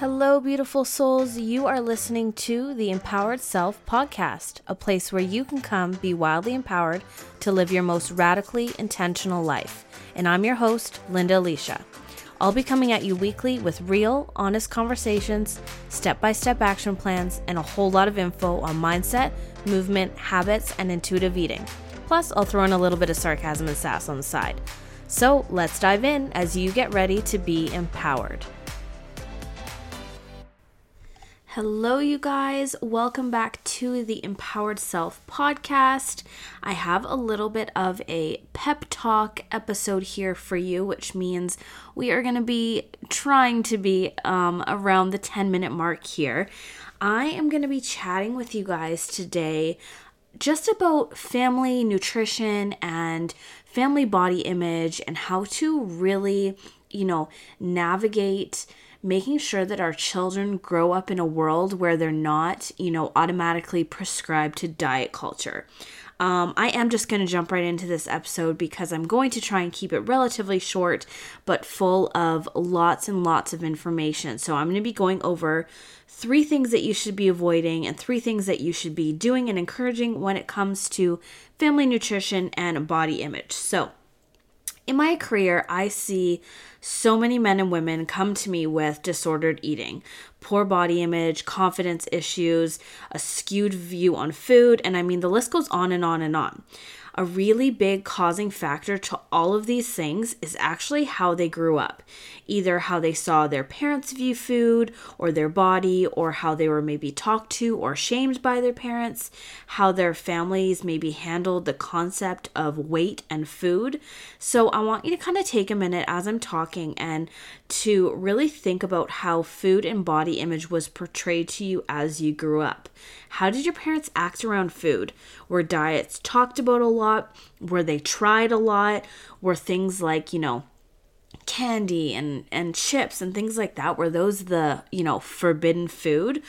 Hello, beautiful souls. You are listening to the Empowered Self podcast, a place where you can come be wildly empowered to live your most radically intentional life. And I'm your host, Linda Alicia. I'll be coming at you weekly with real, honest conversations, step by step action plans, and a whole lot of info on mindset, movement, habits, and intuitive eating. Plus, I'll throw in a little bit of sarcasm and sass on the side. So let's dive in as you get ready to be empowered. Hello, you guys. Welcome back to the Empowered Self podcast. I have a little bit of a pep talk episode here for you, which means we are going to be trying to be um, around the 10 minute mark here. I am going to be chatting with you guys today just about family nutrition and family body image and how to really, you know, navigate making sure that our children grow up in a world where they're not, you know, automatically prescribed to diet culture. Um, I am just going to jump right into this episode because I'm going to try and keep it relatively short but full of lots and lots of information. So, I'm going to be going over three things that you should be avoiding and three things that you should be doing and encouraging when it comes to family nutrition and body image. So, in my career, I see so many men and women come to me with disordered eating, poor body image, confidence issues, a skewed view on food, and I mean, the list goes on and on and on. A really big causing factor to all of these things is actually how they grew up. Either how they saw their parents view food or their body, or how they were maybe talked to or shamed by their parents, how their families maybe handled the concept of weight and food. So, I want you to kind of take a minute as I'm talking and to really think about how food and body image was portrayed to you as you grew up. How did your parents act around food? Were diets talked about a lot? Were they tried a lot? Were things like, you know, candy and and chips and things like that were those the, you know, forbidden food?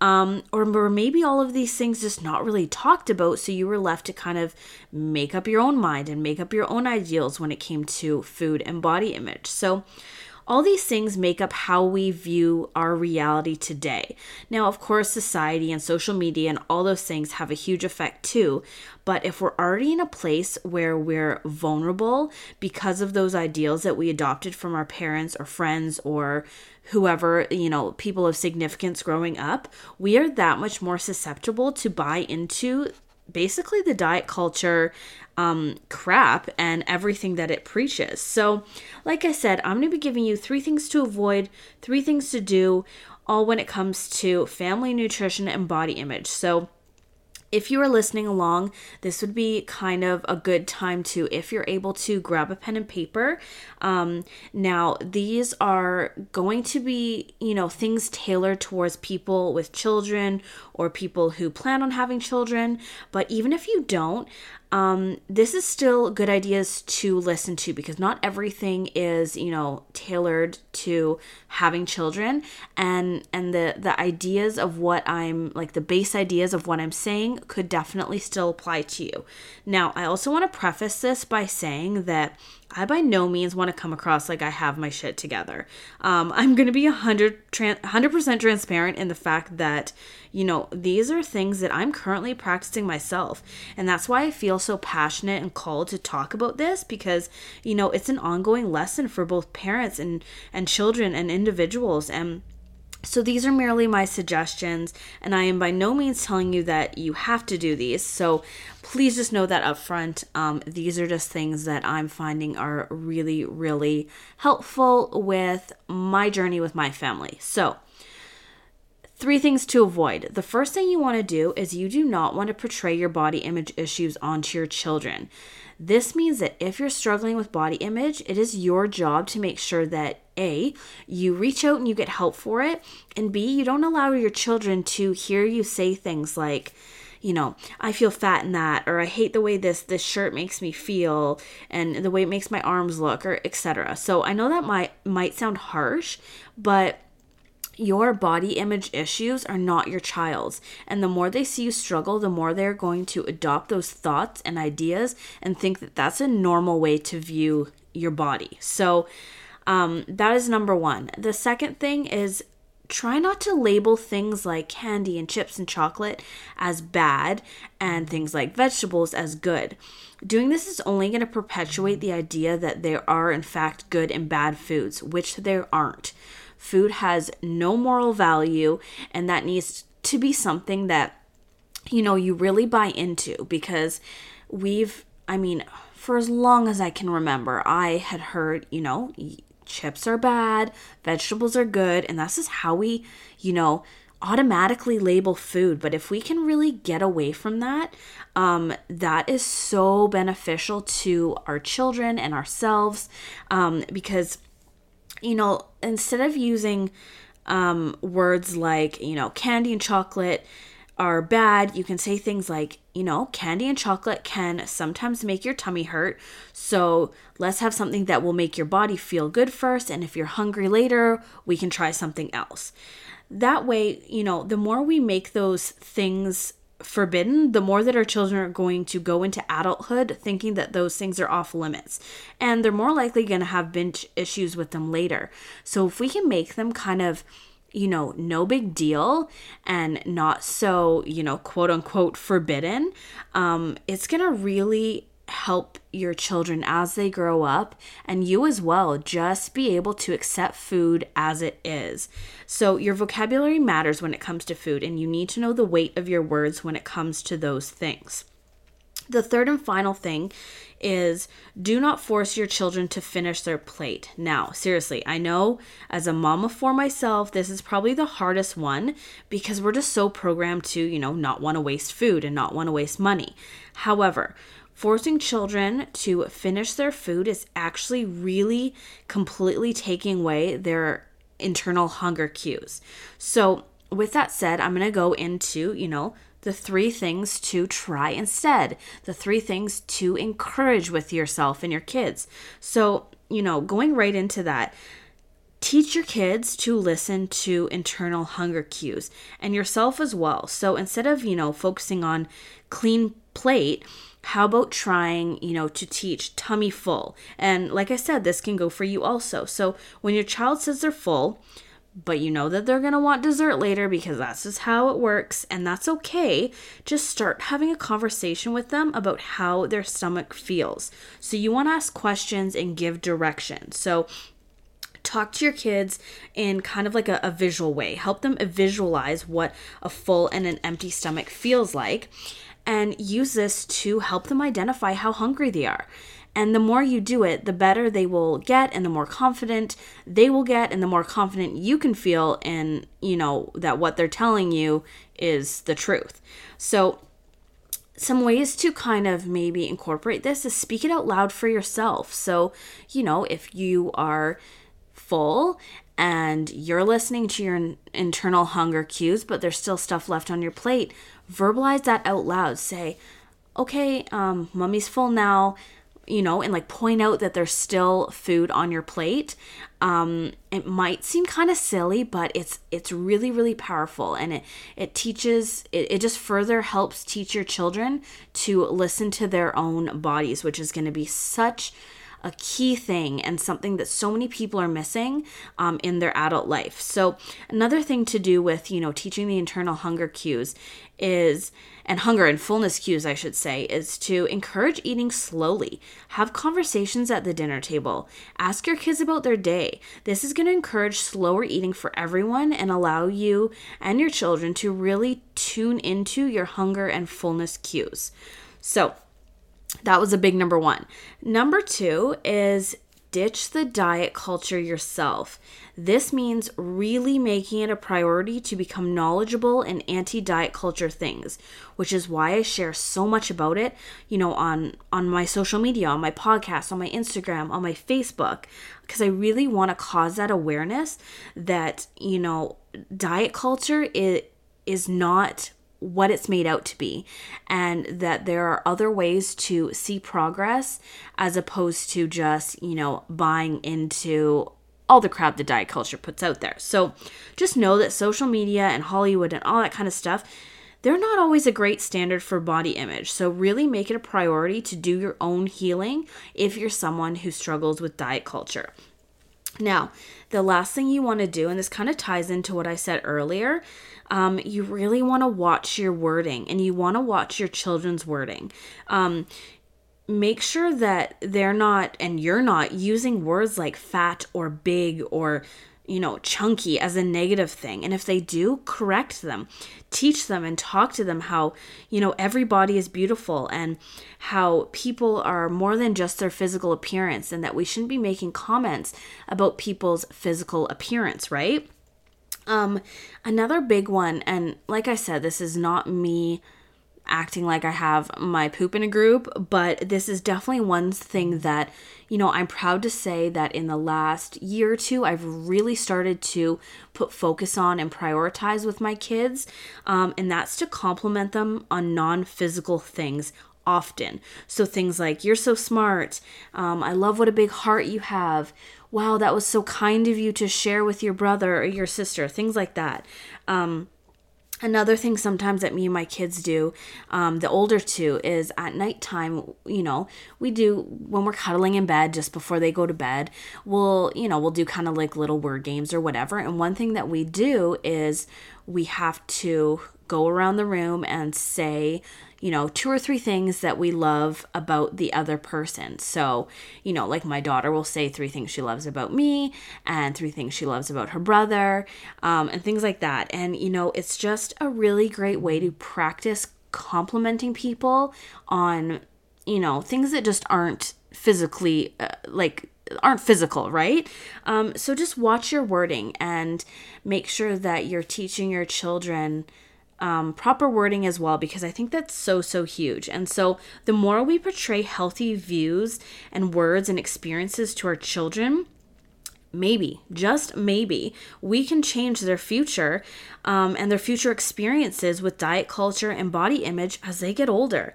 Um, or, or maybe all of these things just not really talked about, so you were left to kind of make up your own mind and make up your own ideals when it came to food and body image. So, all these things make up how we view our reality today. Now, of course, society and social media and all those things have a huge effect too. But if we're already in a place where we're vulnerable because of those ideals that we adopted from our parents or friends or whoever, you know, people of significance growing up, we are that much more susceptible to buy into basically the diet culture um, crap and everything that it preaches. So, like I said, I'm going to be giving you three things to avoid, three things to do, all when it comes to family nutrition and body image. So, if you are listening along, this would be kind of a good time to, if you're able to, grab a pen and paper. Um, now, these are going to be, you know, things tailored towards people with children or people who plan on having children. But even if you don't, um, this is still good ideas to listen to because not everything is you know tailored to having children. And and the the ideas of what i'm like the base ideas of what i'm saying could definitely still apply to you. Now i also want to preface this by saying that I by no means want to come across like I have my shit together. Um, I'm going to be 100 100% transparent in the fact that, you know, these are things that I'm currently practicing myself. And that's why I feel so passionate and called to talk about this because, you know, it's an ongoing lesson for both parents and and children and individuals and so these are merely my suggestions, and I am by no means telling you that you have to do these. So please just know that up front. Um, these are just things that I'm finding are really, really helpful with my journey with my family. So Three things to avoid. The first thing you want to do is you do not want to portray your body image issues onto your children. This means that if you're struggling with body image, it is your job to make sure that A, you reach out and you get help for it, and B, you don't allow your children to hear you say things like, you know, I feel fat in that, or I hate the way this this shirt makes me feel, and the way it makes my arms look, or etc. So I know that might might sound harsh, but your body image issues are not your child's. And the more they see you struggle, the more they're going to adopt those thoughts and ideas and think that that's a normal way to view your body. So, um, that is number one. The second thing is try not to label things like candy and chips and chocolate as bad and things like vegetables as good. Doing this is only going to perpetuate the idea that there are, in fact, good and bad foods, which there aren't. Food has no moral value, and that needs to be something that, you know, you really buy into because we've, I mean, for as long as I can remember, I had heard, you know, chips are bad, vegetables are good, and that's just how we, you know, automatically label food. But if we can really get away from that, um, that is so beneficial to our children and ourselves um, because, you know, instead of using um, words like, you know, candy and chocolate are bad, you can say things like, you know, candy and chocolate can sometimes make your tummy hurt. So let's have something that will make your body feel good first. And if you're hungry later, we can try something else. That way, you know, the more we make those things forbidden, the more that our children are going to go into adulthood thinking that those things are off limits. And they're more likely going to have binge issues with them later. So if we can make them kind of you know, no big deal and not so, you know, quote unquote forbidden, um, it's going to really help your children as they grow up and you as well just be able to accept food as it is. So, your vocabulary matters when it comes to food, and you need to know the weight of your words when it comes to those things. The third and final thing is do not force your children to finish their plate. Now, seriously, I know as a mama for myself, this is probably the hardest one because we're just so programmed to, you know, not want to waste food and not want to waste money. However, forcing children to finish their food is actually really completely taking away their internal hunger cues. So, with that said, I'm going to go into, you know, the three things to try instead, the three things to encourage with yourself and your kids. So, you know, going right into that, teach your kids to listen to internal hunger cues and yourself as well. So instead of, you know, focusing on clean plate, how about trying, you know, to teach tummy full? And like I said, this can go for you also. So when your child says they're full, but you know that they're going to want dessert later because that's just how it works, and that's okay. Just start having a conversation with them about how their stomach feels. So, you want to ask questions and give direction. So, talk to your kids in kind of like a, a visual way, help them visualize what a full and an empty stomach feels like, and use this to help them identify how hungry they are. And the more you do it, the better they will get and the more confident they will get and the more confident you can feel in, you know, that what they're telling you is the truth. So some ways to kind of maybe incorporate this is speak it out loud for yourself. So, you know, if you are full and you're listening to your internal hunger cues, but there's still stuff left on your plate, verbalize that out loud. Say, okay, um, mommy's full now you know, and like point out that there's still food on your plate. Um, it might seem kind of silly, but it's it's really really powerful, and it it teaches it, it just further helps teach your children to listen to their own bodies, which is going to be such a key thing and something that so many people are missing um, in their adult life. So another thing to do with you know teaching the internal hunger cues is and hunger and fullness cues, I should say, is to encourage eating slowly. Have conversations at the dinner table. Ask your kids about their day. This is going to encourage slower eating for everyone and allow you and your children to really tune into your hunger and fullness cues. So, that was a big number one. Number two is ditch the diet culture yourself. This means really making it a priority to become knowledgeable in anti diet culture things, which is why I share so much about it, you know, on on my social media, on my podcast, on my Instagram, on my Facebook, because I really want to cause that awareness that, you know, diet culture is is not what it's made out to be and that there are other ways to see progress as opposed to just you know buying into all the crap the diet culture puts out there. So just know that social media and hollywood and all that kind of stuff they're not always a great standard for body image. So really make it a priority to do your own healing if you're someone who struggles with diet culture Now, the last thing you want to do, and this kind of ties into what I said earlier, um, you really want to watch your wording and you want to watch your children's wording. Um, make sure that they're not and you're not using words like fat or big or you know, chunky as a negative thing. And if they do, correct them. Teach them and talk to them how, you know, every body is beautiful and how people are more than just their physical appearance and that we shouldn't be making comments about people's physical appearance, right? Um another big one and like I said, this is not me acting like I have my poop in a group, but this is definitely one thing that, you know, I'm proud to say that in the last year or two, I've really started to put focus on and prioritize with my kids. Um, and that's to compliment them on non physical things often. So things like, you're so smart. Um, I love what a big heart you have. Wow, that was so kind of you to share with your brother or your sister. Things like that. Um, Another thing sometimes that me and my kids do, um, the older two, is at nighttime, you know, we do when we're cuddling in bed just before they go to bed, we'll, you know, we'll do kind of like little word games or whatever. And one thing that we do is we have to go around the room and say you know, two or three things that we love about the other person. So, you know, like my daughter will say three things she loves about me and three things she loves about her brother, um, and things like that. And, you know, it's just a really great way to practice complimenting people on, you know, things that just aren't physically uh, like aren't physical, right? Um, so just watch your wording and make sure that you're teaching your children um, proper wording as well because I think that's so, so huge. And so the more we portray healthy views and words and experiences to our children, maybe, just maybe, we can change their future um, and their future experiences with diet culture and body image as they get older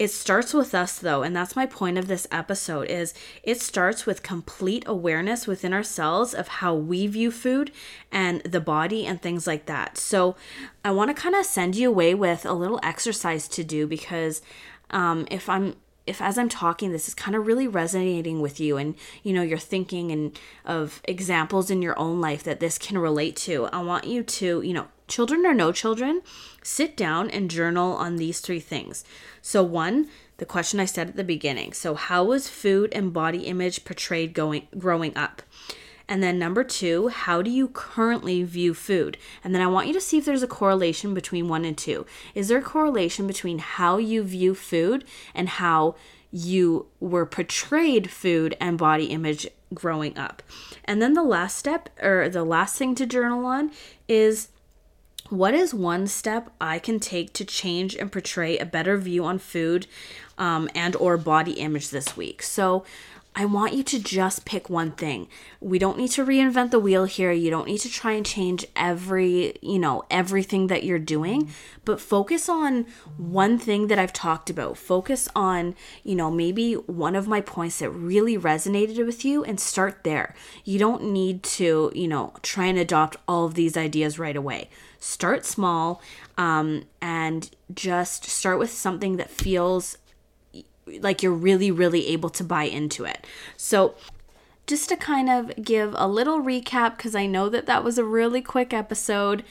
it starts with us though and that's my point of this episode is it starts with complete awareness within ourselves of how we view food and the body and things like that. So i want to kind of send you away with a little exercise to do because um, if i'm if as I'm talking this is kind of really resonating with you and you know you're thinking and of examples in your own life that this can relate to, I want you to, you know, children or no children, sit down and journal on these three things. So one, the question I said at the beginning. So how was food and body image portrayed going growing up? And then number two, how do you currently view food? And then I want you to see if there's a correlation between one and two. Is there a correlation between how you view food and how you were portrayed food and body image growing up? And then the last step, or the last thing to journal on, is what is one step I can take to change and portray a better view on food um, and or body image this week? So I want you to just pick one thing. We don't need to reinvent the wheel here. You don't need to try and change every, you know, everything that you're doing, but focus on one thing that I've talked about. Focus on, you know, maybe one of my points that really resonated with you and start there. You don't need to, you know, try and adopt all of these ideas right away. Start small um, and just start with something that feels like you're really, really able to buy into it. So, just to kind of give a little recap, because I know that that was a really quick episode.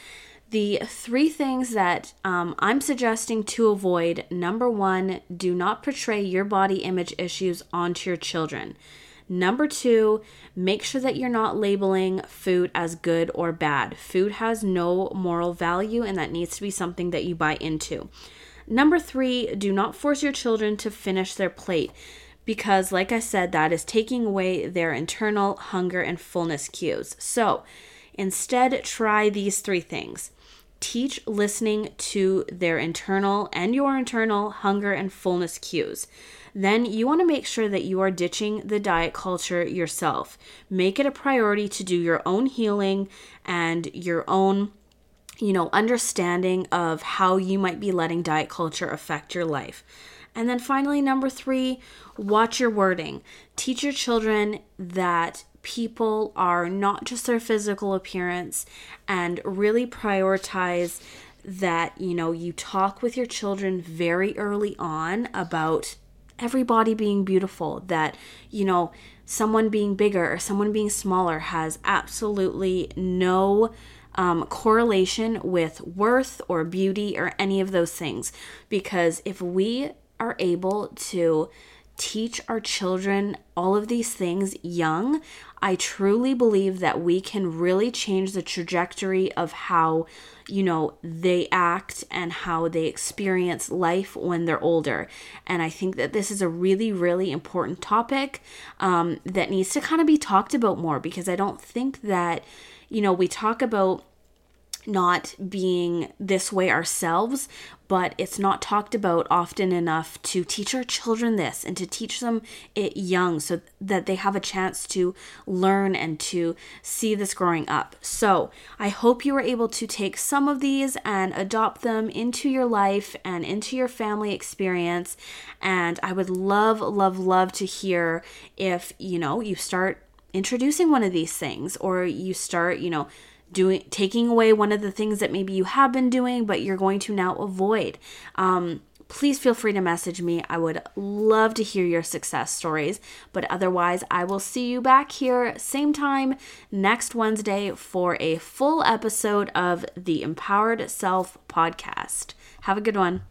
The three things that um, I'm suggesting to avoid number one, do not portray your body image issues onto your children. Number two, make sure that you're not labeling food as good or bad. Food has no moral value, and that needs to be something that you buy into. Number three, do not force your children to finish their plate because, like I said, that is taking away their internal hunger and fullness cues. So instead, try these three things teach listening to their internal and your internal hunger and fullness cues. Then you want to make sure that you are ditching the diet culture yourself. Make it a priority to do your own healing and your own you know, understanding of how you might be letting diet culture affect your life. And then finally, number three, watch your wording. Teach your children that people are not just their physical appearance and really prioritize that, you know, you talk with your children very early on about everybody being beautiful, that, you know, someone being bigger or someone being smaller has absolutely no um, correlation with worth or beauty or any of those things. Because if we are able to teach our children all of these things young, I truly believe that we can really change the trajectory of how, you know, they act and how they experience life when they're older. And I think that this is a really, really important topic um, that needs to kind of be talked about more because I don't think that, you know, we talk about not being this way ourselves, but it's not talked about often enough to teach our children this and to teach them it young so that they have a chance to learn and to see this growing up. So, I hope you were able to take some of these and adopt them into your life and into your family experience. And I would love, love, love to hear if, you know, you start introducing one of these things or you start, you know, doing taking away one of the things that maybe you have been doing but you're going to now avoid. Um, please feel free to message me. I would love to hear your success stories but otherwise i will see you back here same time next wednesday for a full episode of the empowered self podcast. Have a good one